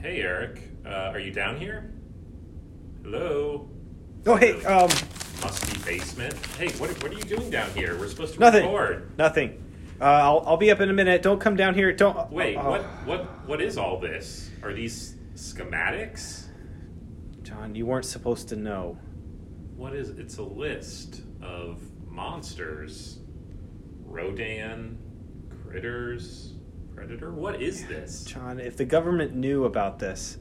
Hey, Eric. Uh, are you down here? Hello? Oh, hey, um, Must be basement. Hey, what, what are you doing down here? We're supposed to nothing. record. Nothing. Uh, I'll, I'll be up in a minute. Don't come down here. Don't. Wait, oh, what, what, what is all this? Are these schematics? Jon, you weren't supposed to know. What is it's a list of monsters. Rodan, critters, predator. What is this? Jon, if the government knew about this.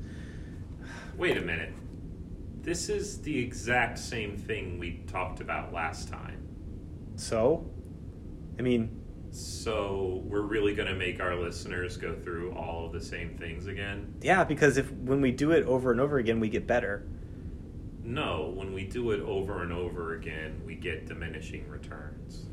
Wait a minute. This is the exact same thing we talked about last time. So? I mean, So we're really going to make our listeners go through all of the same things again? yeah, because if when we do it over and over again, we get better. No, when we do it over and over again, we get diminishing returns.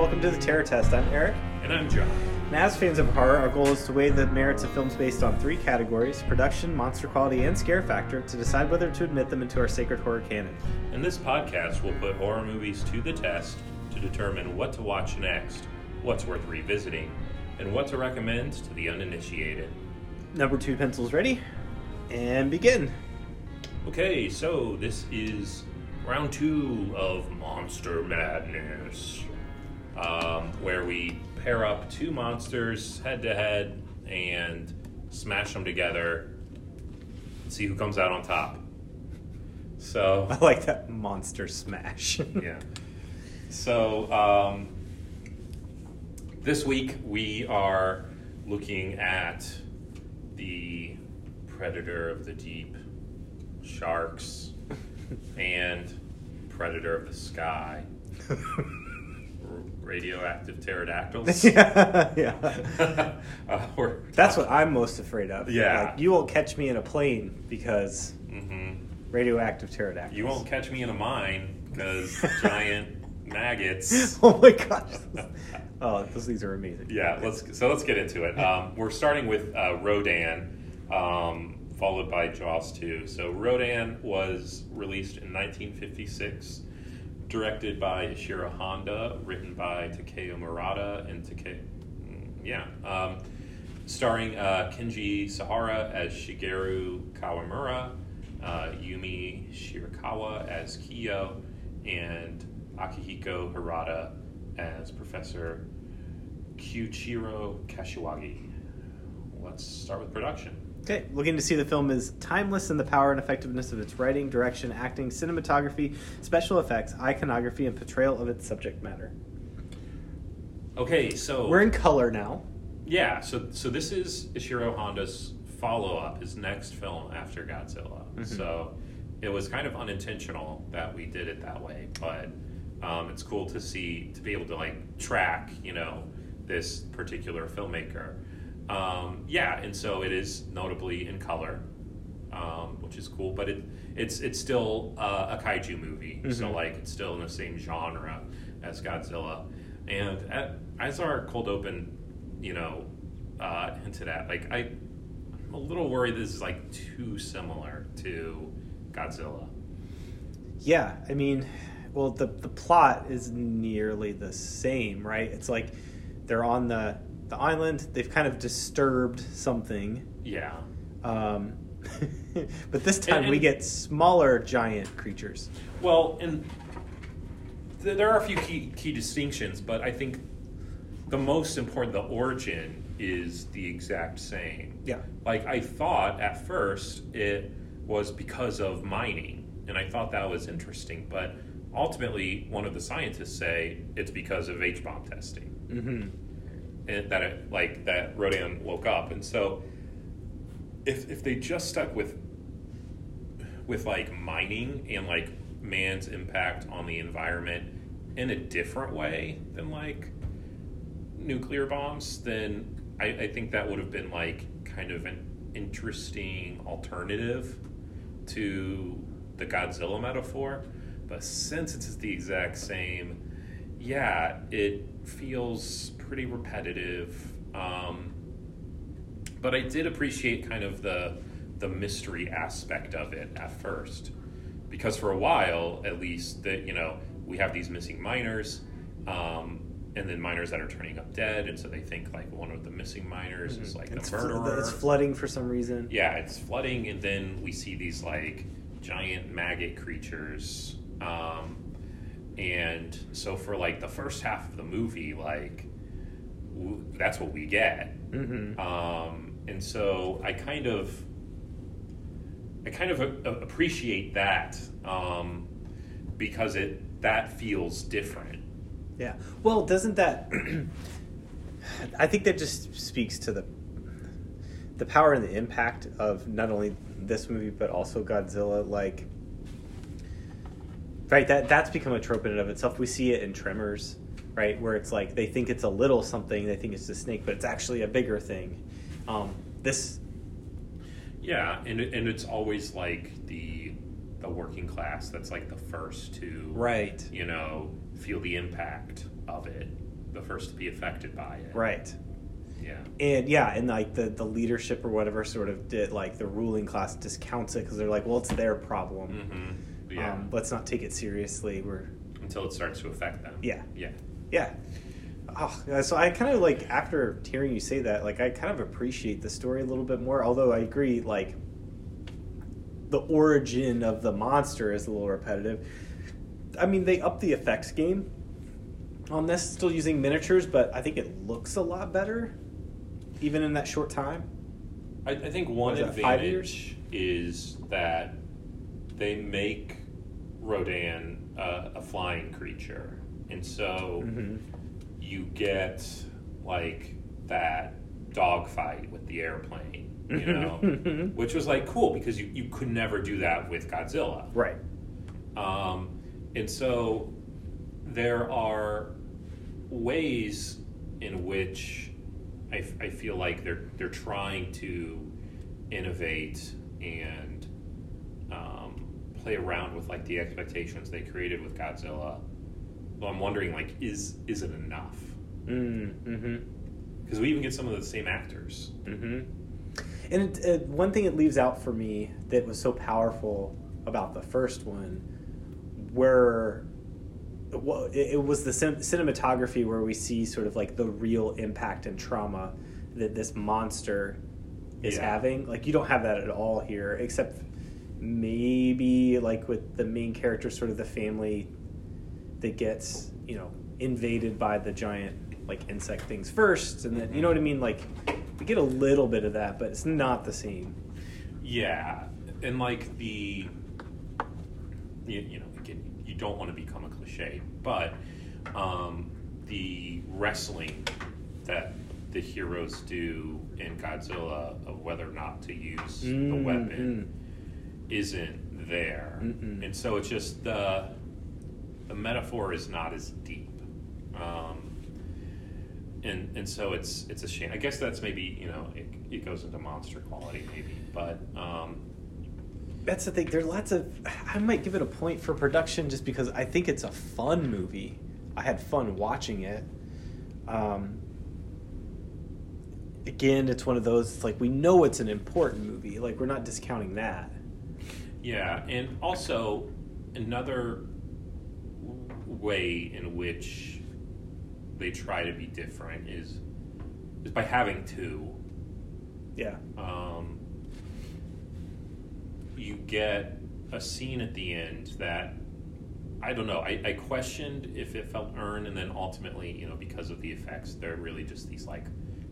Welcome to the Terror Test. I'm Eric. And I'm Jon. And as fans of horror, our goal is to weigh the merits of films based on three categories production, monster quality, and scare factor to decide whether to admit them into our sacred horror canon. In this podcast, we'll put horror movies to the test to determine what to watch next, what's worth revisiting, and what to recommend to the uninitiated. Number two pencils ready? And begin. Okay, so this is round two of Monster Madness, um, where we pair up two monsters head to head and smash them together and see who comes out on top. So, I like that monster smash. yeah. So, um, this week we are looking at the predator of the deep, sharks, and predator of the sky, radioactive pterodactyls. yeah, yeah. uh, That's what I'm most afraid of. Yeah. Like, you won't catch me in a plane because hmm radioactive pterodactyls. You won't catch me in a mine because giant maggots. oh my gosh. Oh, those things are amazing. Yeah, let's so let's get into it. Um, we're starting with uh, Rodan, um, followed by Jaws 2. So Rodan was released in 1956, directed by Ishiro Honda, written by Takeo Murata and Take, yeah, um, starring uh, Kenji Sahara as Shigeru Kawamura, uh, Yumi Shirakawa as Kiyo, and Akihiko Hirata as Professor Kyuichiro Kashiwagi. Let's start with production. Okay, looking to see the film is timeless in the power and effectiveness of its writing, direction, acting, cinematography, special effects, iconography, and portrayal of its subject matter. Okay, so We're in color now. yeah, so so this is Ishiro Honda's follow up, his next film after Godzilla. So it was kind of unintentional that we did it that way, but um, it's cool to see to be able to like track, you know, this particular filmmaker. Um, yeah, and so it is notably in color, um, which is cool. But it it's it's still uh, a kaiju movie, so Mhm. like it's still in the same genre as Godzilla. And at, as our cold open, you know, uh, hinted at, like I, I'm a little worried this is like too similar to Godzilla. Yeah, I mean, well, the the plot is nearly the same, right? It's like they're on the the island. They've kind of disturbed something. Yeah. Um, but this time And- we get smaller giant creatures. Well, and th- there are a few key key distinctions, but I think the most important, the origin, is the exact same. Yeah. Like I thought at first it was because of mining, and I thought that was interesting, but ultimately one of the scientists say it's because of H bomb testing, Mm-hmm. And that it, like that Rodan woke up, and so if if they just stuck with with like mining and like man's impact on the environment in a different way than like nuclear bombs, then I, I think that would have been like kind of an interesting alternative to the Godzilla metaphor. But since it's the exact same, yeah, it feels pretty repetitive. Um, but I did appreciate kind of the the mystery aspect of it at first, because for a while, at least, that you know we have these missing miners, um, and then miners that are turning up dead, and so they think like one of the missing miners is like Mm-hmm. it's, the fl- murderer. it's flooding for some reason. Yeah, it's flooding, and then we see these like giant maggot creatures. Um, and so for like the first half of the movie, like that's what we get. Mm-hmm. Um, and so I kind of, I kind of a- a- appreciate that um, because it that feels different. Yeah. Well, doesn't that? I think that just speaks to the the power and the impact of not only this movie but also Godzilla. Like, right? That that's become a trope in and of itself. We see it in Tremors, right? Where it's like they think it's a little something, they think it's a snake, but it's actually a bigger thing. Um, this, Yeah, and and it's always like the the working class that's like the first to right? you know, feel the impact of it, the first to be affected by it. Right. Yeah. and yeah, and like the the leadership or whatever sort of did like the ruling class discounts it because they're like, well, it's their problem. hmm Yeah. Um, let's not take it seriously. We're Until it starts to affect them. Yeah. Yeah. Yeah. Oh, so I kind of like after hearing you say that, like I kind of appreciate the story a little bit more. Although I agree, like the origin of the monster is a little repetitive. I mean, they up the effects game on this, still using miniatures, but I think it looks a lot better, even in that short time. I, I think one advantage is that they make Rodan uh, a flying creature, and so Mm-hmm. you get like that dogfight with the airplane, you know, Mhm. which was like cool because you, you could never do that with Godzilla. Right. Um, and so there are ways in which I, f- I feel like they're they're trying to innovate and um, play around with like the expectations they created with Godzilla. Well, I'm wondering like is is it enough? Mm-hmm. Because we even get some of the same actors. hmm And it, it, one thing it leaves out for me that was so powerful about the first one, where well, it, it was the cin- cinematography where we see sort of like the real impact and trauma that this monster is Yeah. having. Like you don't have that at all here, except maybe like with the main character, sort of the family that gets you know invaded by the giant like insect things first, and then you know what I mean. Like we get a little bit of that, but it's not the same. Yeah, and like the, you, you know, again, you don't want to become a cliche, but um, the wrestling that the heroes do in Godzilla of whether or not to use the Mm, weapon isn't there, Mm-mm. and so it's just the the metaphor is not as deep. Um, and and so it's it's a shame. I guess that's maybe you know it, it goes into monster quality maybe, but um, That's the thing. There's lots of. I might give it a point for production just because I think it's a fun movie. I had fun watching it. Um, again, it's one of those. It's like we know it's an important movie. Like we're not discounting that. yeah, and also another way in which they try to be different is is by having two. Yeah. Um, you get a scene at the end that I don't know. I, I questioned if it felt earned, and then ultimately, you know, because of the effects, they're really just these like,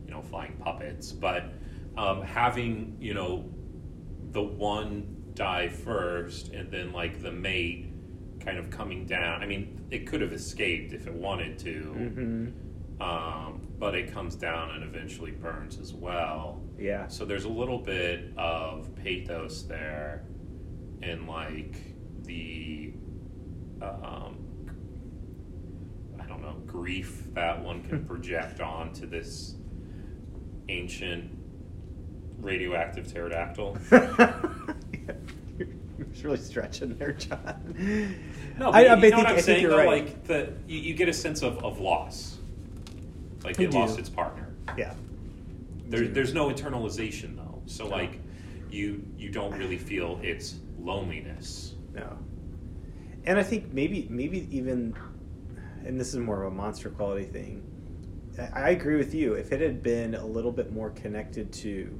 you know, flying puppets. But um, having you know the one die first, and then like the mate kind of coming down. I mean, it could have escaped if it wanted to, Mm-hmm. um, but it comes down and eventually burns as well. Yeah. So there's a little bit of pathos there, and like the, um, I don't know, grief that one can project onto this ancient radioactive pterodactyl. It's really stretching there, Jon. No, but I, you, I, you think, what I I'm think saying? you're though? right. Like the you, you get a sense of, of loss, like it lost its partner. yeah. There, there's no internalization though, so like you you don't really feel its loneliness. No. And I think maybe maybe even and this is more of a monster quality thing. I- I agree with you. If it had been a little bit more connected to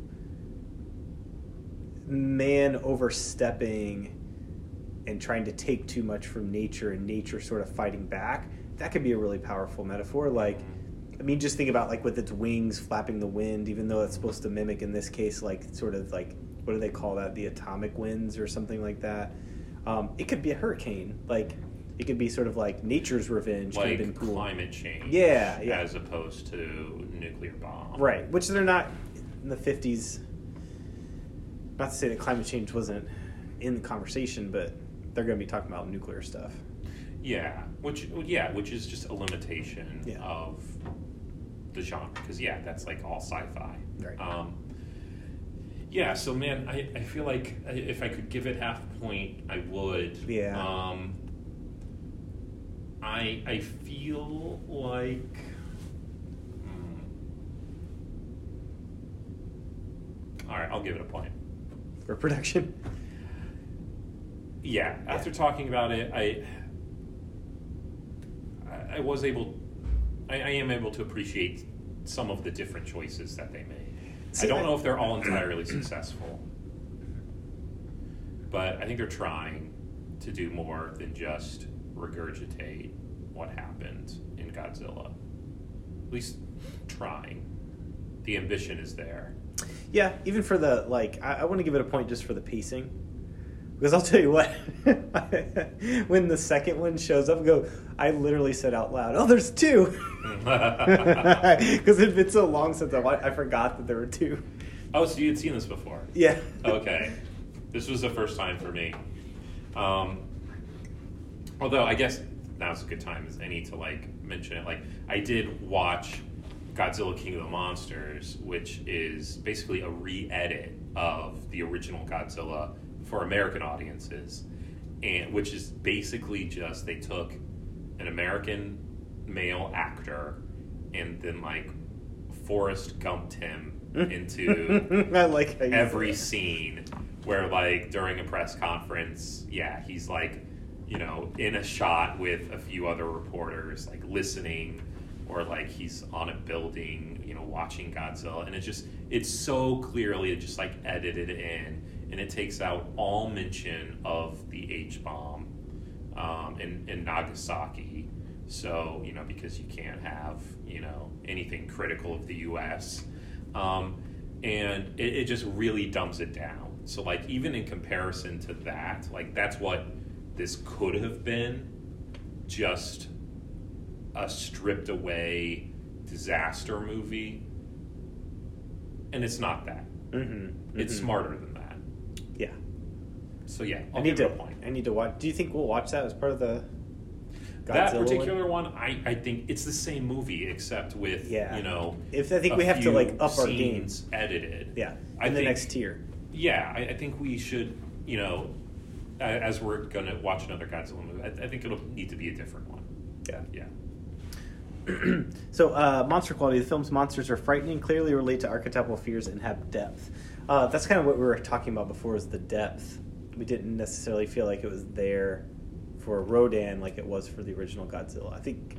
man overstepping and trying to take too much from nature and nature sort of fighting back, that could be a really powerful metaphor. Like, I mean, just think about like with its wings flapping the wind, even though it's supposed to mimic in this case, like sort of like what do they call that? The atomic winds or something like that. Um, it could be a hurricane. Like, it could be sort of like nature's revenge. could have Like been cool. climate change, Yeah, yeah. as opposed to nuclear bomb, Right, which they're not in the 50s. Not to say that climate change wasn't in the conversation, but they're going to be talking about nuclear stuff. Yeah, which yeah, which is just a limitation Yeah. of the genre because yeah, that's like all sci-fi. Right. Um, yeah, so man, I, I feel like if I could give it half a point, I would. Yeah. Um, I I feel like. hmm. All right, I'll give it a point. For production. Yeah, after talking about it, I I- was able, I, I am able to appreciate some of the different choices that they made. See, I don't know if they're all entirely successful, but I think they're trying to do more than just regurgitate what happened in Godzilla. At least trying. The ambition is there. Yeah, even for the, like, I, I want to give it a point just for the pacing. Because I'll tell you what, when the second one shows up, go, I literally said out loud, oh, there's two. Because it'd been so long since I, wa- I forgot that there were two. oh, so you had seen this before? Yeah. okay. This was the first time for me. Um, although I guess now's a good time as any to like mention it. Like I did watch Godzilla King of the Monsters, which is basically a re-edit of the original Godzilla for American audiences, and which is basically just they took an American male actor and then like Forrest Gumped him into I like every scene where like during a press conference yeah he's like you know in a shot with a few other reporters like listening or like he's on a building you know watching godzilla and it's just it's so clearly just like edited in and it takes out all mention of the h-bomb um, in, in nagasaki so you know because you can't have you know anything critical of the us um, and it, it just really dumps it down. So like even in comparison to that, like that's what this could have been, just a stripped away disaster movie, and it's not that. Mm-hmm. It's smarter than that. Yeah. So yeah, I I'll need to. a point. I need to watch. Do you think we'll watch that as part of the that particular one, I, I think it's the same movie except with Yeah. you know If I think we have to like up our game. scenes edited. Yeah. I In the think- next tier. Yeah, I, I think we should, you know, as we're going to watch another Godzilla movie, I, I think it'll need to be a different one. Yeah. Yeah. so, uh, monster quality. The film's monsters are frightening, clearly relate to archetypal fears, and have depth. Uh, that's kind of what we were talking about before. Is the depth? We didn't necessarily feel like it was there for Rodan like it was for the original Godzilla. I think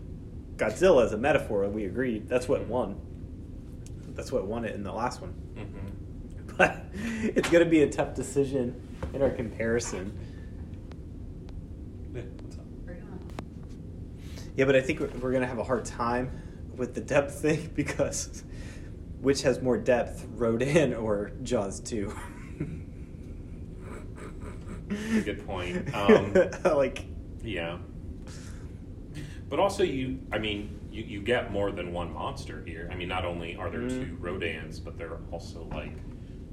Godzilla as a metaphor, we agreed, that's what won. That's what won it in the last one. hmm But it's going to be a tough decision in our comparison. Yeah, what's up? Right on. Yeah, but I think we're, we're going to have a hard time with the depth thing because which has more depth, Rodan or Jaws 2? a good point. Um, like, Yeah. But also, you, I mean, you, you get more than one monster here. I mean, not only are there Mm. two Rodans, but they're also like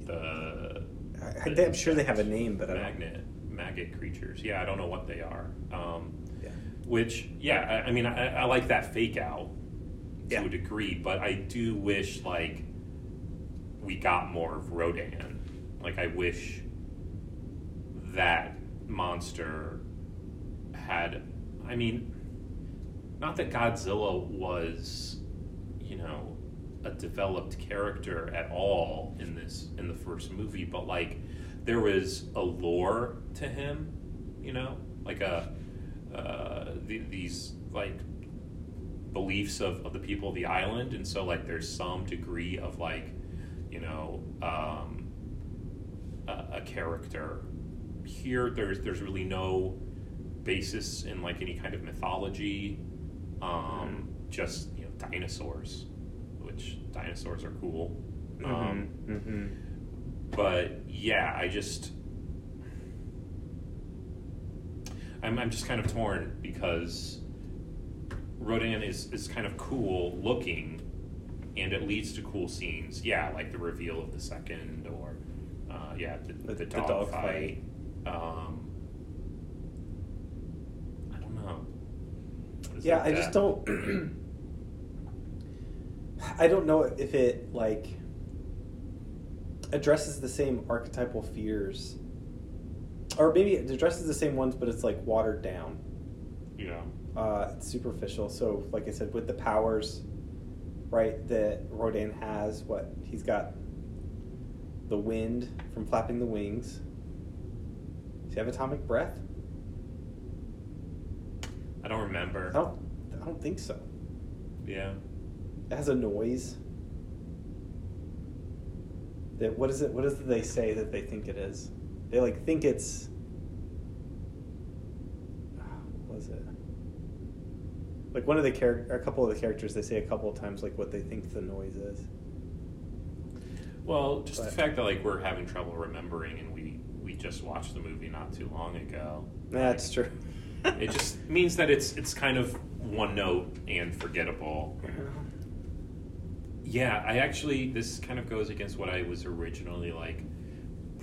the. I, I'm sure they have a name, but I don't. magnet maggot creatures. Yeah, I don't know what they are. Um. Which, yeah, I, I mean, I, I like that fake out to Yeah. a degree, but I do wish like we got more of Rodan. Like, I wish that monster had. I mean, not that Godzilla was, you know, a developed character at all in this in the first movie, but like there was a lore to him, you know, like a uh, the, these like beliefs of, of the people of the island, and so like there's some degree of like, you know, um, a, a character. Here, there's there's really no basis in like any kind of mythology. Um, just you know, dinosaurs, which dinosaurs are cool. Um, mm-hmm. but yeah, I just I'm I'm just kind of torn because Rodan is is kind of cool looking, and it leads to cool scenes. Yeah, like the reveal of the second, or uh, yeah, the, The- the, the dog, dog fight. Um, I don't know. Yeah, I just don't. I don't know if it like addresses the same archetypal fears, or maybe it addresses the same ones, but it's like watered down. Yeah. Uh, it's superficial. So, like I said, with the powers, right, that Rodan has, what he's got the wind from flapping the wings. Does he have atomic breath? I don't remember. I don't. I don't think so. Yeah. It has a noise. That what is it? What is it they say that they think it is? They like think it's. What was it? Like one of the character, a couple of the characters, they say a couple of times like what they think the noise is. Well, just the fact that like we're having trouble remembering, and we we just watched the movie not too long ago. That's true. It just means that it's it's kind of one note and forgettable. Uh-huh. Yeah, I actually this kind of goes against what I was originally like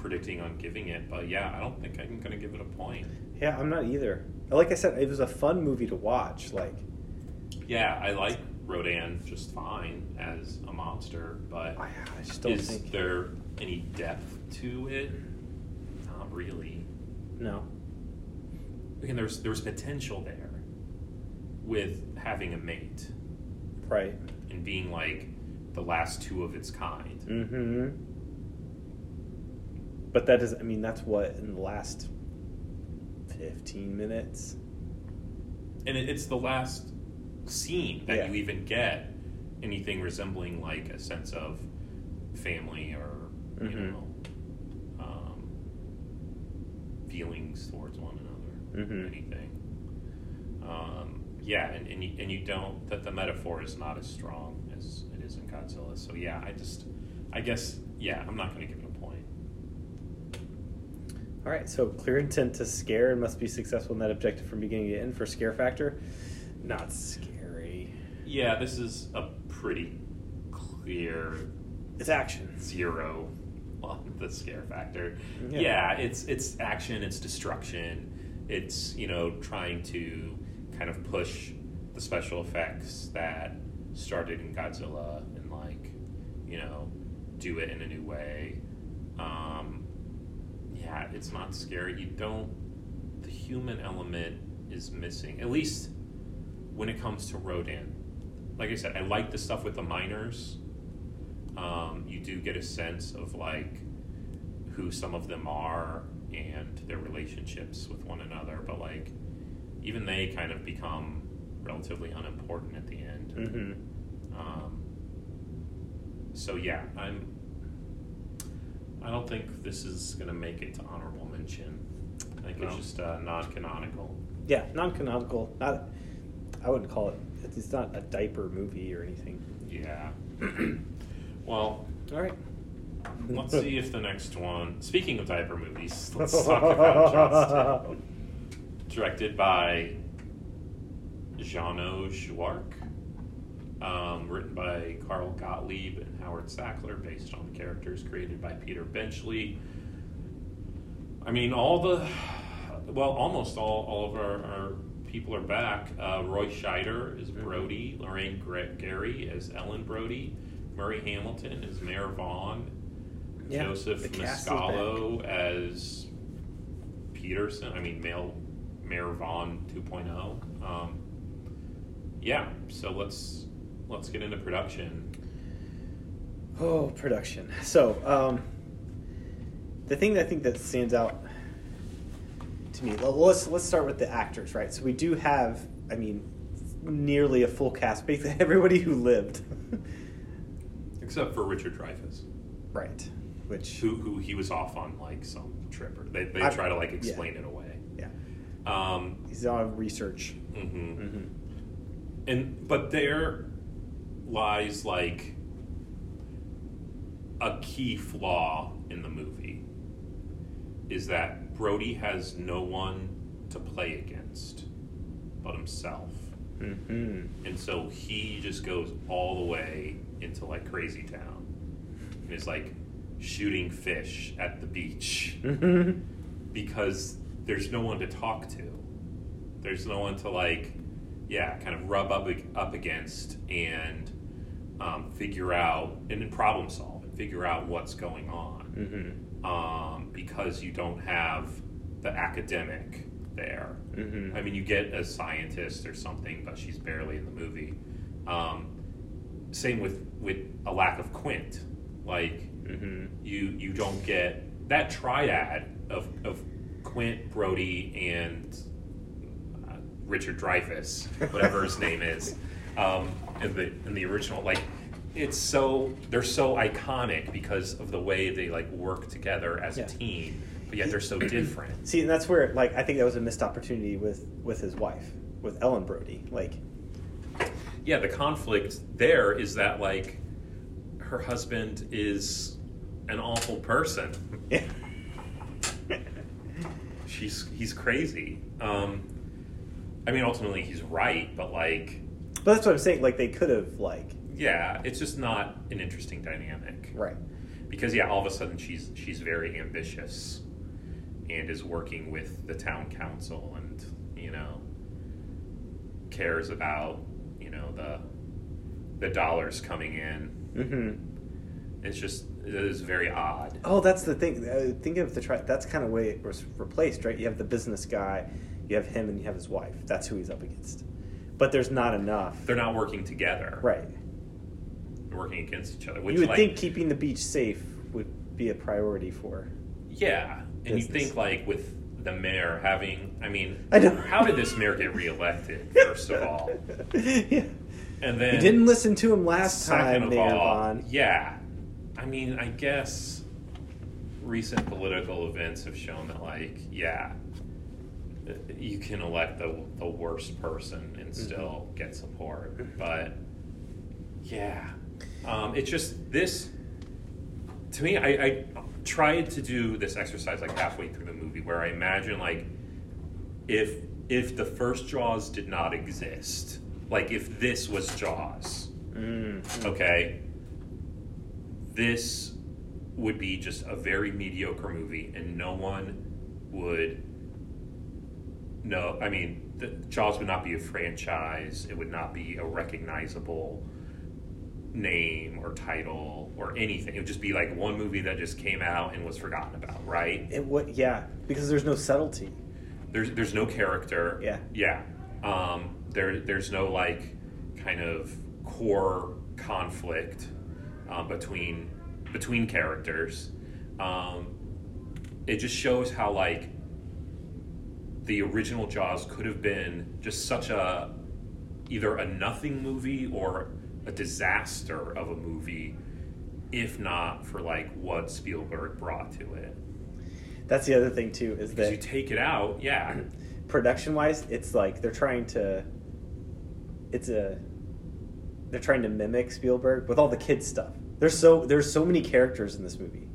predicting on giving it, but yeah, I don't think I'm gonna give it a point. Yeah, I'm not either. Like I said, it was a fun movie to watch. Like Yeah, I like Rodan just fine as a monster, but I, I just don't is think there any depth to it? Not really. no. Again, there's there's potential there with having a mate Right. and being like the last two of its kind. Mm-hmm. But that doesn't. I mean, that's what in the last fifteen minutes. And it, it's the last scene that Yeah. you even get anything resembling like a sense of family or you Mhm. know um, feelings towards one another. Mhm. Anything. Um, yeah, and, and, you, and you don't that the metaphor is not as strong as it is in Godzilla. So yeah, I just I guess yeah, I'm not going to give it a point. All right. So clear intent to scare and must be successful in that objective from beginning to end for scare factor. Not scary. Yeah, this is a pretty clear It's action. zero on the scare factor. Yeah. Yeah. it's it's action, it's destruction, it's you know trying to kind of push the special effects that started in Godzilla and like you know do it in a new way. Um, yeah, it's not scary. You don't. The human element is missing, at least when it comes to Rodan. Like I said, I like the stuff with the miners um, you do get a sense of like who some of them are and their relationships with one another but like even they kind of become relatively unimportant at the end Mm-hmm. um, so yeah, I'm. I don't think this is going to make it to honorable mention. I think it's just uh, non-canonical. Yeah, non-canonical. Not. I wouldn't call it. It's not a diaper movie or anything. Yeah. well, All right. let's see if the next one. Speaking of diaper movies, let's talk about Jaws 2. Directed by Szwarc. Um, written by Carl Gottlieb and Howard Sackler, based on the characters created by Peter Benchley. I mean, all the, well, almost all, all of our, our people are back. Uh, Roy Scheider is Brody, Lorraine Gre- Gary as Ellen Brody, Murray Hamilton as Mayor Vaughn, Yeah, Joseph is Mascolo as Peterson. I mean, Mail, Mayor Vaughn 2.0. Um, yeah, so let's let's get into production. Oh, production. So, um, the thing that I think that stands out to me, well, let's let's start with the actors, right? So we do have, I mean, nearly a full cast, basically everybody who lived, Except for Richard Dreyfuss, right? Which, who who he was off on like some trip, or they they I- try to like yeah. explain it away. yeah, Um, he's on research. mhm. hmm and but there lies like a key flaw in the movie is that Brody has no one to play against but himself. hmm And so he just goes all the way into like crazy town. And is like shooting fish at the beach hmm because there's no one to talk to. There's no one to like, yeah, kind of rub up up against and um, figure out and then problem solve and figure out what's going on. hmm Um, because you don't have the academic there. hmm I mean, you get a scientist or something, but she's barely in the movie. Um, same with with a lack of Quint. Like hmm you you don't get that triad of of Quint Brody and Richard Dreyfuss, whatever his name is, um, in the in the original. Like it's so they're so iconic because of the way they like work together as Yeah. a team, but yet they're so different. See, and that's where, like, I think that was a missed opportunity with with his wife, with Ellen Brody. Like, yeah, the conflict there is that like her husband is an awful person. yeah. She's he's crazy. Um, I mean, ultimately he's right, but like, But that's what I'm saying. Like, they could have, like, yeah, it's just not an interesting dynamic. right. Because yeah, all of a sudden she's she's very ambitious and is working with the town council and you know cares about you know the the dollars coming in. Mm-hmm. It's just it is very odd. Oh, that's the thing. Uh, think of the tri- that's kind of way it was replaced, right? You have the business guy, you have him, and you have his wife. That's who he's up against. But there's not enough, They're not working together. right? They're working against each other. Which you would like, think keeping the beach safe would be a priority for. Yeah, and you think like with the mayor having, I mean, I how did this mayor get reelected? First of all, yeah. and then You didn't listen to him last time, Vaughn. yeah. I mean, I guess recent political events have shown that, like, yeah, you can elect the the worst person and Mm-hmm. still get support, but yeah, um, it's just this. To me, I, I tried to do this exercise like halfway through the movie, where I imagine like if if the first Jaws did not exist, like if this was Jaws, Mm. okay, this would be just a very mediocre movie, and no one would know. I mean, the, Jaws would not be a franchise. It would not be a recognizable name or title or anything. It would just be like one movie that just came out and was forgotten about, right? It would, yeah, because there's no subtlety. There's there's no character. Yeah. Yeah. Um, there there's no like kind of core conflict um, between between characters. Um, it just shows how like the original Jaws could have been just such a either a nothing movie or a disaster of a movie if not for like what Spielberg brought to it. That's the other thing too is Because that you take it out, yeah, production wise, it's like they're trying to. It's a. They're trying to mimic Spielberg with all the kids stuff. There's so there's so many characters in this movie.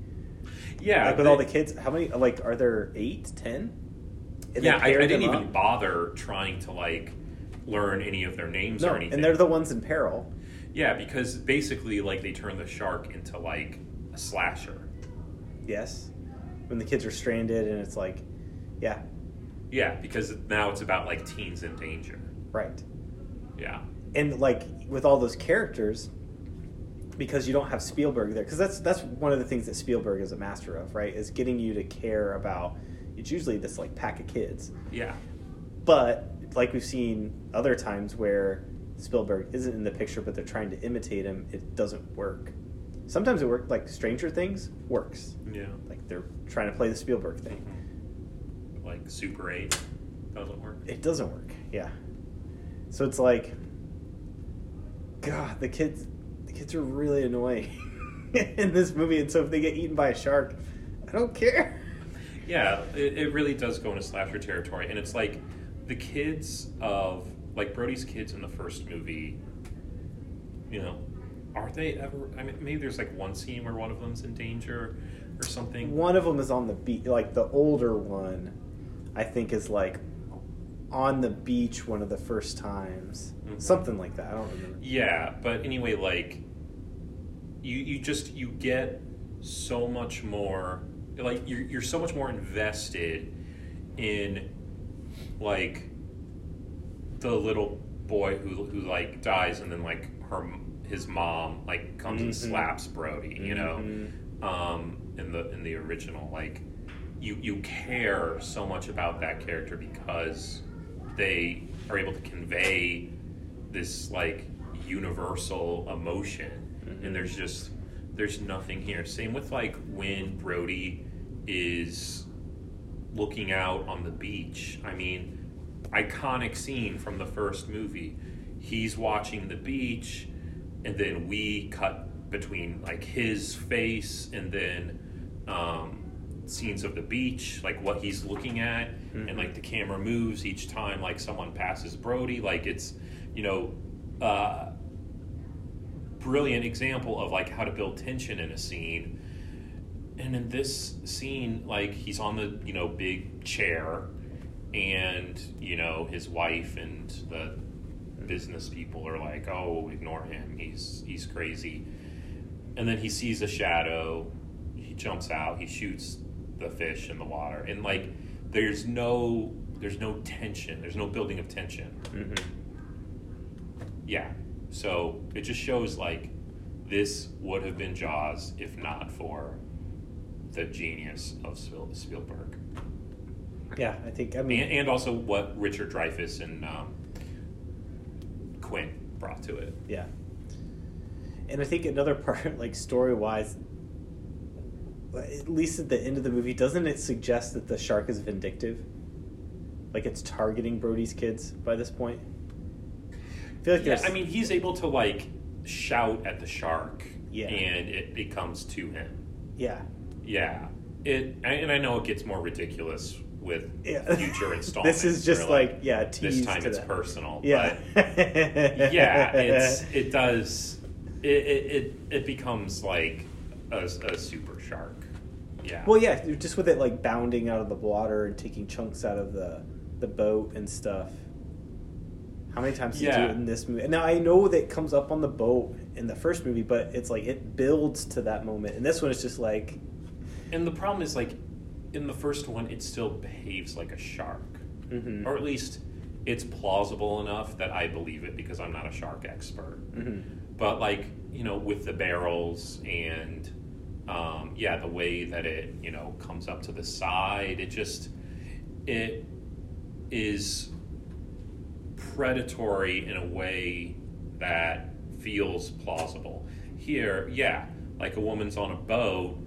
yeah. like with they- all the kids, how many? Like, are there eight, ten? Yeah, I, I didn't even up? bother trying to like learn any of their names No, or anything. and they're the ones in peril. yeah, because basically, like they turn the shark into like a slasher. Yes, when the kids are stranded, and it's like, yeah, Yeah, because now it's about like teens in danger. right. Yeah, and like with all those characters because you don't have Spielberg there because that's that's one of the things that Spielberg is a master of right is getting you to care about it's usually this like pack of kids yeah, but like we've seen other times where Spielberg isn't in the picture but they're trying to imitate him it doesn't work sometimes it works like Stranger Things works yeah. like they're trying to play the Spielberg thing mm-hmm. Like Super Eight doesn't work. it doesn't work. Yeah. So it's like, God, the kids, the kids are really annoying in this movie, and so if they get eaten by a shark, I don't care. Yeah, it, it really does go into slasher territory, and it's like the kids of like Brody's kids in the first movie. You know, are they ever? I mean, maybe there's like one scene where one of them's in danger or something. One of them is on the beach, like the older one, I think is like on the beach one of the first times, Mhm. something like that. I don't remember. Yeah, but anyway, like you you just you get so much more like you're you're so much more invested in like the little boy who who like dies and then like her his mom like comes and Mhm. slaps Brody, you know. Mhm. Um in the in the original like you you care so much about that character because they are able to convey this like universal emotion Mhm. and there's just there's nothing here. Same with like when brody is looking out on the beach. I mean iconic scene from the first movie. He's watching the beach and then we cut between like his face and then um, scenes of the beach like what he's looking at. Mhm. and like the camera moves each time like someone passes brody. Like it's you know uh, brilliant example of like how to build tension in a scene. And in this scene like he's on the you know big chair and you know his wife and the business people are like oh ignore him. He's he's crazy. And then he sees a shadow. He jumps out. He shoots the fish in the water. And like there's no there's no tension. There's no building of tension. Mhm. yeah. So it just shows like this would have been Jaws if not for the genius of Spielberg, Yeah, I think. I mean, and, and also what Richard Dreyfuss and um, Quint brought to it. Yeah. And I think another part, like story wise, at least at the end of the movie, doesn't it suggest that the shark is vindictive? Like it's targeting Brody's kids by this point? I feel like Yeah. I mean he's able to like shout at the shark, Yeah. and it, it comes to him. yeah. Yeah, it and I know it gets more ridiculous with Yeah. future installments. this is just where, like, yeah, this time it's personal. Yeah. but yeah, it's it does it it, it, it becomes like a, a super shark. Yeah. Well, yeah, just with it like bounding out of the water and taking chunks out of the the boat and stuff. How many times did you do it in this movie? And now I know that it comes up on the boat in the first movie, but it's like it builds to that moment. And this one is just like, And the problem is like in the first one, it still behaves like a shark, mhm, or at least it's plausible enough that I believe it because I'm not a shark expert. mhm. But like you know, with the barrels and um, yeah, the way that it you know comes up to the side, it just it is predatory in a way that feels plausible. Here, yeah, like a woman's on a boat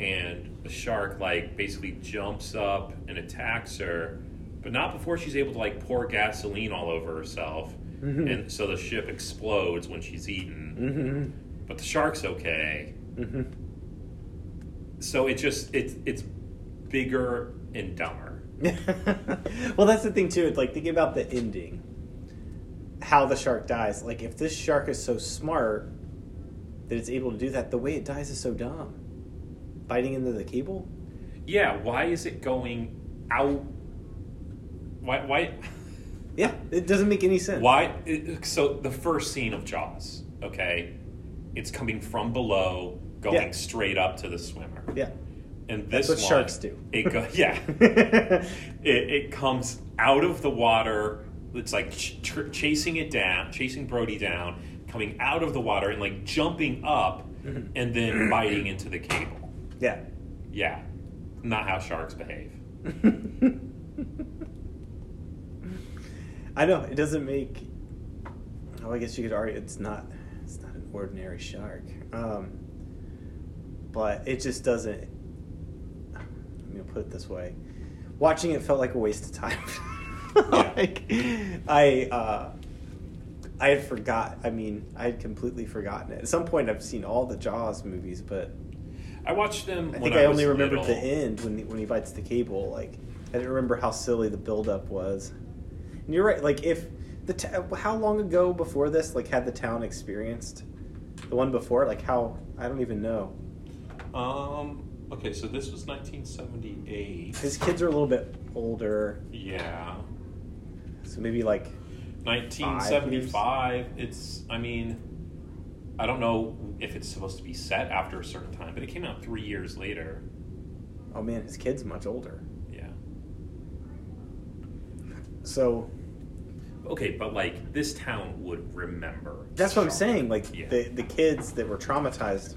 and the shark like basically jumps up and attacks her, but not before she's able to like pour gasoline all over herself. Mhm. And so the ship explodes when she's eaten. Mhm. But the shark's okay. hmm So it just it's it's bigger and dumber. well, that's the thing too. It's like thinking about the ending, how the shark dies. Like if this shark is so smart that it's able to do that, the way it dies is so dumb. Biting into the cable. Yeah, why is it going out? Why why Yeah, it doesn't make any sense. why? it- So the first scene of Jaws, okay, it's coming from below, going Yeah. straight up to the swimmer. Yeah. And this That's what one, sharks do. It go, yeah, it, it comes out of the water. It's like ch- tr- chasing it down, chasing Brody down, coming out of the water and like jumping up, Mm-hmm. and then biting into the cable. yeah. Yeah, not how sharks behave. I know it doesn't make. Oh, I guess you could argue it's not. It's not an ordinary shark. Um, but it just doesn't. I'm gonna put it this way: watching it felt like a waste of time. Like, I. Uh, I had forgot. I mean, I had completely forgotten it. At some point, I've seen all the Jaws movies, but I watched them. I think I, was only remembered little. the end when he, when he bites the cable. Like I didn't remember how silly the buildup was. And you're right. Like if the ta- how long ago before this like had the town experienced the one before? Like how I don't even know. Um. Okay, so this was 1978. His kids are a little bit older, Yeah. So maybe like 1975. It's. I mean, I don't know if it's supposed to be set after a certain time, but it came out three years later. oh man, his kids much older. Yeah. So Okay, but like this town would remember. that's what I'm saying. Like Yeah. the the kids that were traumatized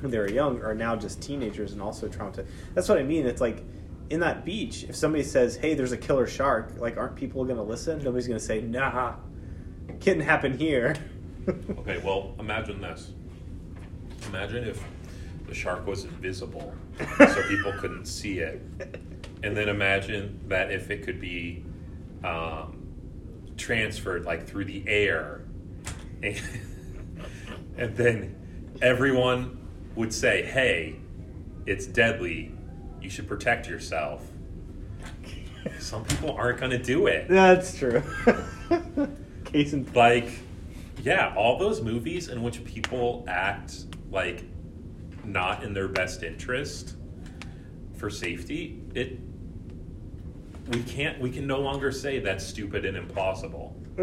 when they were young are now just teenagers and also traumatized. That's what I mean. It's like in that beach, if somebody says, "Hey, there's a killer shark," like aren't people going to listen? Nobody's going to say, "Nah, couldn't happen here." Okay, well, imagine this. Imagine if the shark was invisible, so people couldn't see it. And then imagine that if it could be um, transferred like through the air, and, and then everyone would say, "Hey, it's deadly. You should protect yourself." Some people aren't going to do it. That's true. Case in like yeah all those movies in which people act like not in their best interest for safety it we can't we can no longer say that's stupid and impossible.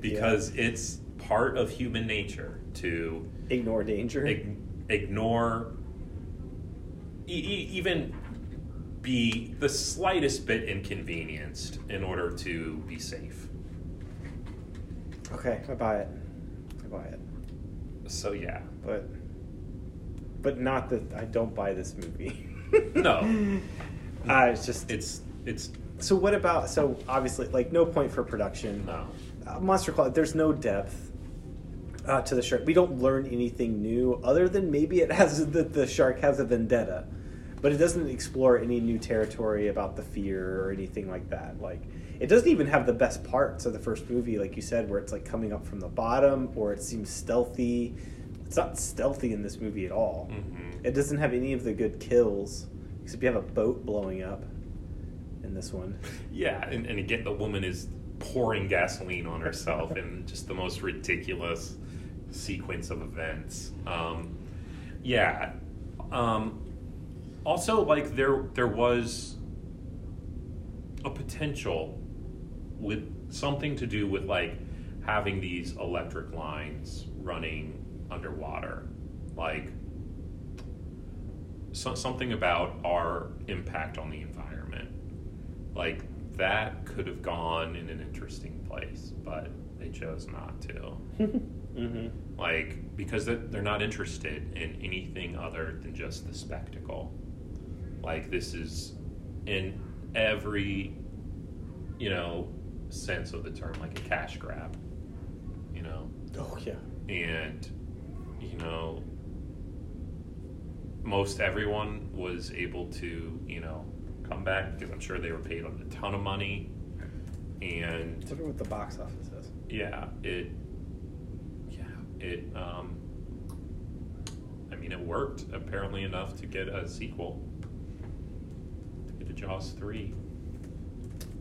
because it's part of human nature to ignore danger. ig- ignore e- e- even be the slightest bit inconvenienced in order to be safe okay, I buy it. I buy it. so yeah But but not that I don't buy this movie. No. Uh, it's just it's it's So what about so obviously like no point for production. no Uh, Monster Claw, there's no depth uh, to the shark. We don't learn anything new other than maybe it has the, the shark has a vendetta, but it doesn't explore any new territory about the fear or anything like that. Like it doesn't even have the best parts of the first movie, like you said, where it's like coming up from the bottom or it seems stealthy. It's not stealthy in this movie at all. Mhm. It doesn't have any of the good kills, except you have a boat blowing up in this one. yeah and, and again the woman is pouring gasoline on herself in just the most ridiculous sequence of events um, yeah um, also like there there was a potential with something to do with like having these electric lines running underwater. Like so, something about our impact on the environment. Like that could have gone in an interesting place but they chose not to. Mm-hmm. like because they're they're not interested in anything other than just the spectacle like this is in every you know sense of the term like a cash grab you know Oh yeah. and you know most everyone was able to you know come back because i'm sure they were paid a ton of money and I wonder what the box office is. yeah it yeah it um I mean, it worked apparently enough to get a sequel. To Jaws three.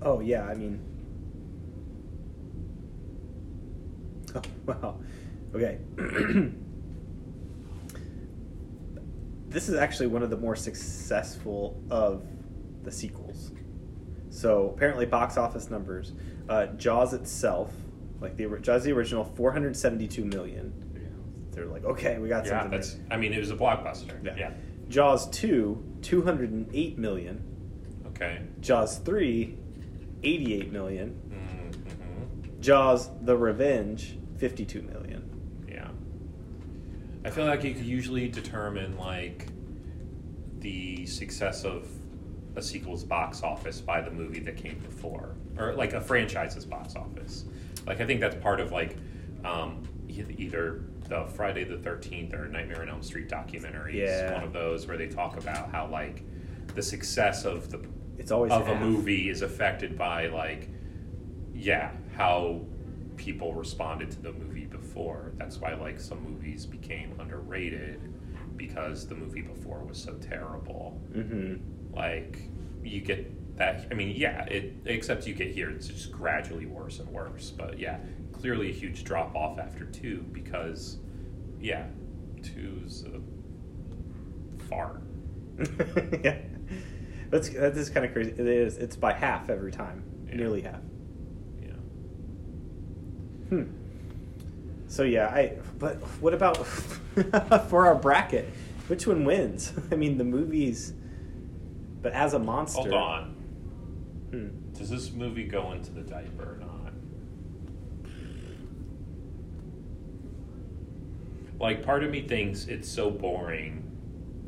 Oh yeah, I mean. Oh wow. Okay. this is actually one of the more successful of the sequels. So apparently, box office numbers, uh, Jaws itself, like the Jaws the original, four hundred seventy-two million. Yeah. They're like, okay, we got Yeah, something. that's. there. I mean, it was a blockbuster. Yeah. yeah. Jaws two, two hundred and eight million. Okay. Jaws three, eighty-eight million. Mm-hmm. Jaws: The Revenge, fifty-two million. Yeah. I feel like you could usually determine like the success of a sequel's box office by the movie that came before, or like a franchise's box office. Like I think that's part of like um, either the Friday the Thirteenth or Nightmare on Elm Street documentaries. Yeah. One of those where they talk about how like the success of the It's always of a half. movie is affected by like yeah how people responded to the movie before. That's why like some movies became underrated because the movie before was so terrible. Mm-hmm. like you get that i mean yeah it except you get here it's just gradually worse and worse. But yeah clearly a huge drop off after two because yeah two's a fart. Yeah, that's that is kind of crazy. It is. It's by half every time, Yeah. nearly half. yeah Hmm. So yeah, I. But what about for our bracket? Which one wins? I mean, the movies. But as a monster. hold on Hmm. Does this movie go into the diaper or not? Like, part of me thinks it's so boring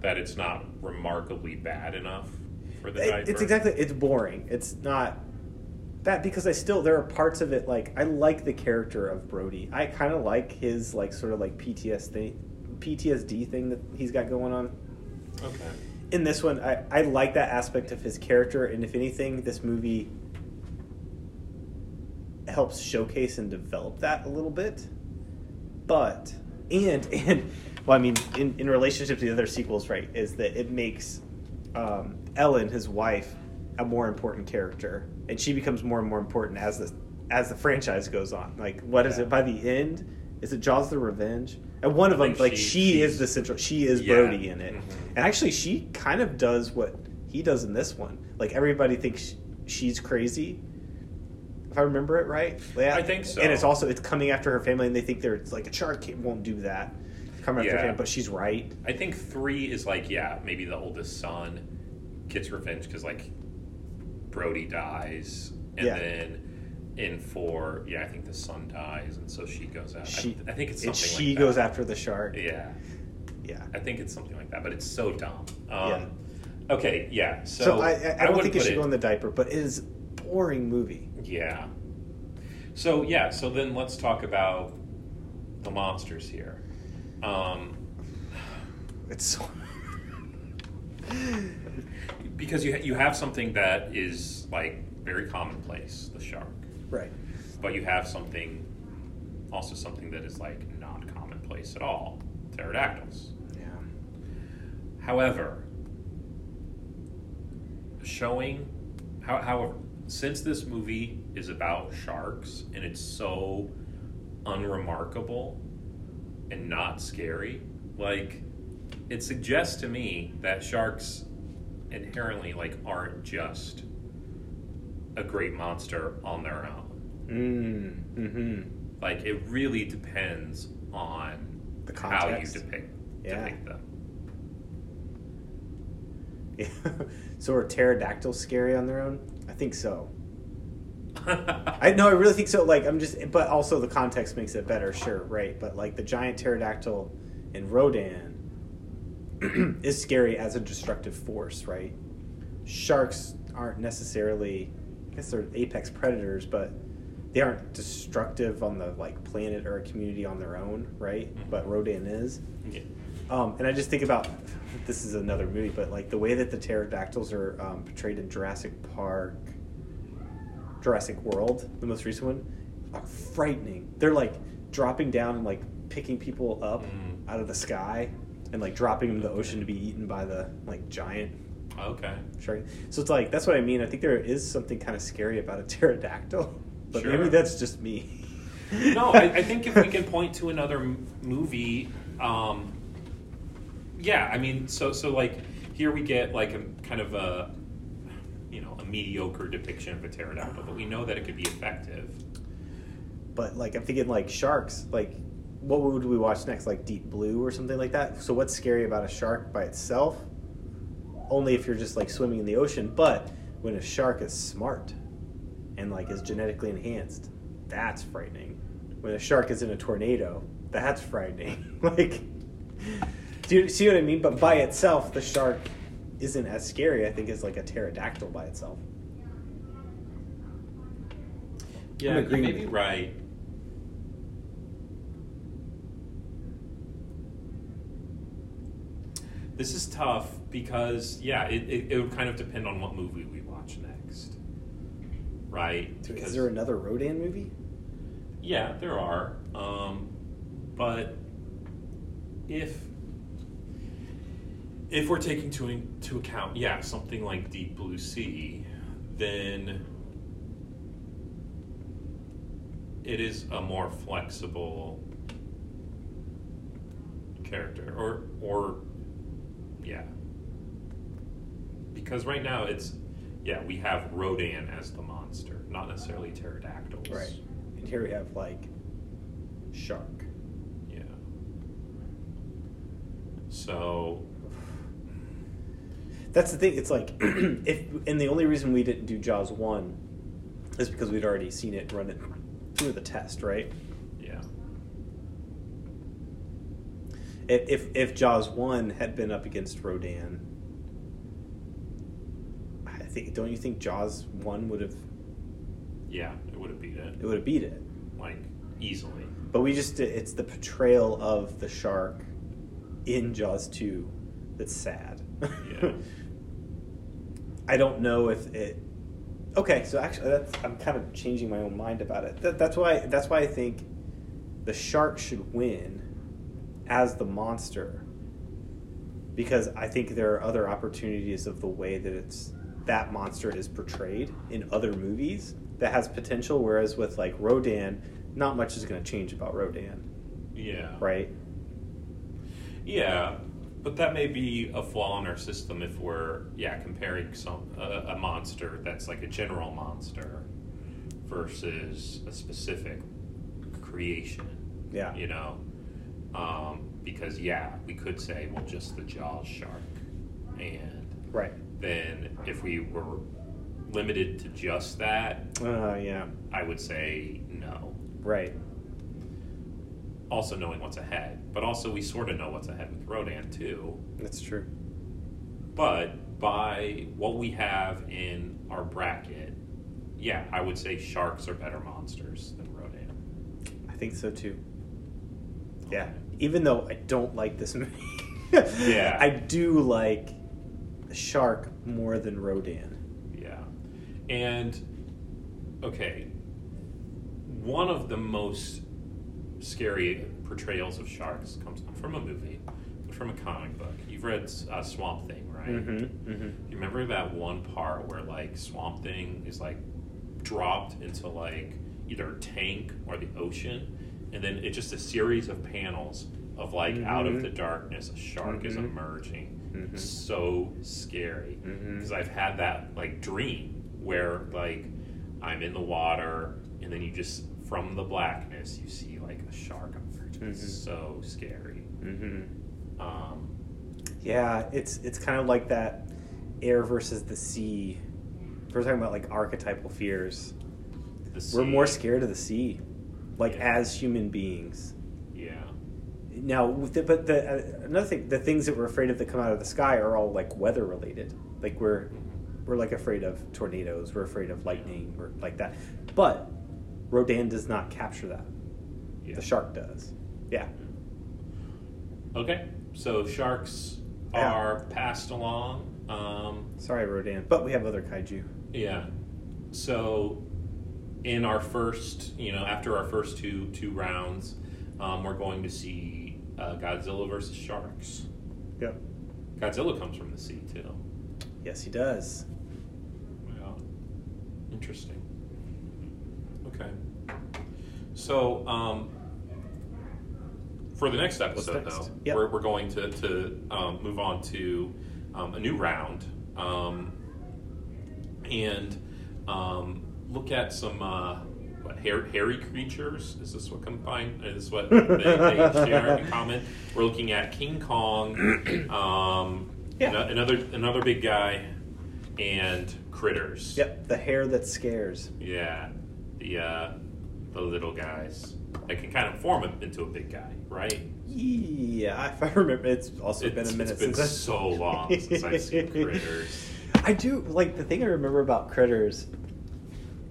that it's not remarkably bad enough for the It- it's exactly. It's boring. It's not that because I still there are parts of it like I like the character of Brody. I kind of like his like sort of like PTSD PTSD thing that he's got going on. Okay. in this one, I, I like that aspect of his character, and if anything, this movie helps showcase and develop that a little bit. But and and well, I mean, in in relationship to the other sequels, right, is that it makes um, Ellen, his wife, a more important character, and she becomes more and more important as the as the franchise goes on. Like, what is Yeah. it by the end? Is it Jaws: The Revenge? And one of them, like, she- she is the central. She is Yeah. Brody in it, Mhm. and actually, she kind of does what he does in this one. Like everybody thinks she's crazy. If I remember it right, yeah. I think so. And it's also it's coming after her family, and they think they're like a shark won't do that. Come after her family, but she's right. I think three is like, yeah, maybe the oldest son gets revenge because, like, Brody dies. And Yeah. then in four, yeah, I think the son dies, and so she goes out. She, I, I think it's something she like goes after the shark. Yeah. Yeah. I think it's something like that, but it's so dumb. Um, Yeah. Okay, yeah. So, So, I, I, I don't think it should go in the diaper, but it is boring movie. Yeah. So yeah. So then let's talk about the monsters here. Um, It's so. because you ha- you have something that is like very commonplace, the shark, right. but you have something also something that is like not commonplace at all, pterodactyls. Yeah. However, showing, how, however, since this movie is about sharks and it's so unremarkable and not scary, like it suggests to me that sharks inherently like aren't just a great monster on their own. Mm. Mm-hmm. Like it really depends on The how you depict Yeah. depict them. Yeah. so are pterodactyls scary on their own? I think so. I no, I really think so. Like I'm just, but also the context makes it better. Sure, right? But like the giant pterodactyl in Rodan is scary as a destructive force, right? Sharks aren't necessarily, I guess they're apex predators, but they aren't destructive on the like planet or a community on their own, right? Mhm. But Rodan is. Yeah. Um, and I just think about this is another movie, but like the way that the pterodactyls are um, portrayed in Jurassic Park, Jurassic World, the most recent one, are frightening. They're like dropping down and like picking people up Mm. out of the sky. And like dropping them in the ocean to be eaten by the like giant Okay. shark. So it's like that's what I mean. I think there is something kind of scary about a pterodactyl, but Sure. maybe that's just me. No, I, I think if we can point to another m- movie, um, yeah, I mean, so so like here we get like a kind of a you know a mediocre depiction of a pterodactyl, but we know that it could be effective. But like I'm thinking like sharks, like what would we watch next? Like Deep Blue or something like that. So what's scary about a shark by itself? Only if you're just like swimming in the ocean, but when a shark is smart and like is genetically enhanced, that's frightening. When a shark is in a tornado, that's frightening. like do you see what I mean? But by itself the shark isn't as scary, I think, as like a pterodactyl by itself. Yeah, I'm you may be right. This is tough because yeah, it, it, it would kind of depend on what movie we watch next, right? Is there another Rodan movie? Yeah, there are. Um, but if if we're taking to into account, yeah, something like Deep Blue Sea, then it is a more flexible character, or or yeah, because right now it's yeah we have Rodan as the monster, not necessarily pterodactyls. Right. And here we have like shark. Yeah. So That's the thing. It's like if and the only reason we didn't do Jaws one is because we'd already seen it run it through the test, right? yeah, If if, if Jaws one had been up against Rodan, I think don't you think Jaws one would have yeah, it would have beat it it would have beat it? like easily. But we just it's the portrayal of the shark in Jaws two that's sad. Yeah. I don't know if it. Okay, so actually, that's, I'm kind of changing my own mind about it. That, that's why. That's why I think the shark should win as the monster, because I think there are other opportunities of the way that it's that monster is portrayed in other movies that has potential. Whereas with like Rodan, not much is going to change about Rodan, Yeah, right? Yeah, but that may be a flaw in our system if we're yeah comparing some a, a monster that's like a general monster versus a specific creation. Yeah. you know, um, because yeah, we could say well just the Jaws shark, and Right. then if we were limited to just that, Uh, yeah. I would say no. Right. Also knowing what's ahead, but also we sort of know what's ahead with Rodan too. That's true. But by what we have in our bracket, yeah, I would say sharks are better monsters than Rodan. I think so too. Yeah. Even though I don't like this movie, Yeah. I do like Shark more than Rodan. Yeah. And, okay, one of the most scary portrayals of sharks comes not from a movie, but from a comic book. You've read uh, Swamp Thing, right? Mm-hmm. Mm-hmm. You remember that one part where like Swamp Thing is like dropped into like either a tank or the ocean, and then it's just a series of panels of like out of the darkness a shark is Mhm. emerging. Mhm. So scary because I've had that like dream where like I'm in the water and then you just from the blackness you see like a shark emerging. It's Mhm. so scary. Mm-hmm. Um, Yeah, it's it's kind of like that air versus the sea. If we're talking about like archetypal fears. the We're more scared of the sea, like Yeah. as human beings. Yeah. Now, with the, but the uh, another thing, the things that we're afraid of that come out of the sky are all like weather related. Like we're we're like afraid of tornadoes, we're afraid of lightning, or like that. But Rodan does not capture that. Yeah. The shark does. Yeah. Okay, so sharks Yeah. are passed along. Um, Sorry, Rodan, but we have other kaiju. yeah. So, in our first, you know, after our first two two rounds, um, we're going to see uh, Godzilla versus sharks. Yep. Godzilla comes from the sea too. Yes, he does. Yeah. Interesting. Okay. So, um, for the next episode, next? though, Yep. we're, we're going to, to um, move on to um, a new round um, and um, look at some uh, what hair, hairy creatures. Is this what combined? Is this what they, they share in common? We're looking at King Kong, um, Yeah. another another big guy, and critters. Yep, the hair that scares. Yeah, the uh, the little guys that can kind of form him into a big guy, right? Yeah, if I remember, it's also been a It's- minute it's been since I- so long since I've seen critters. I do like the thing I remember about critters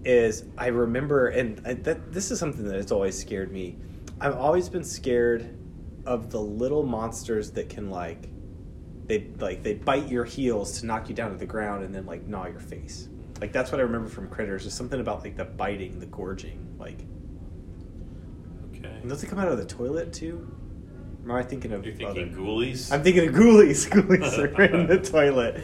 is I remember, and I, that this is something that has always scared me. I've always been scared of the little monsters that can like they like they bite your heels to knock you down to the ground and then like gnaw your face. Like that's what I remember from critters. There's something about like the biting, the gorging. Like, Okay. and those that come out of the toilet too. Or am I thinking of? You're other- thinking ghoulies? I'm thinking of ghoulies. Ghoulies are in the toilet.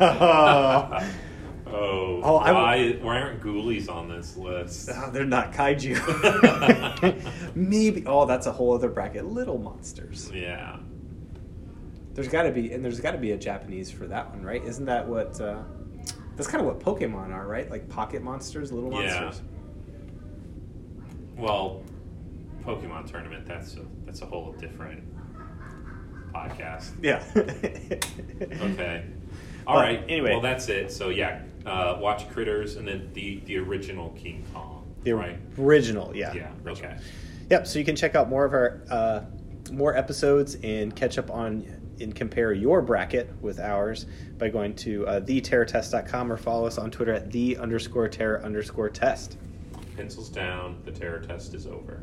oh. oh, Oh, I why, why aren't ghoulies on this list? Oh, they're not kaiju. Maybe. Oh, that's a whole other bracket. Little monsters. Yeah. There's got to be, and there's got to be a Japanese for that one, right? Isn't that what? Uh, that's kind of what Pokemon are, right? Like pocket monsters, little Yeah. monsters. Well, Pokemon tournament. That's a that's a whole different podcast. Yeah. Okay. All But right. anyway. Well, that's it. So yeah, uh, watch Critters and then the the original King Kong. The right. original, yeah. Yeah. Okay. Yep. So you can check out more of our uh, more episodes and catch up on and compare your bracket with ours by going to uh, theterrortest.com or follow us on Twitter at the underscore terror underscore test. Pencils down. The terror test is over.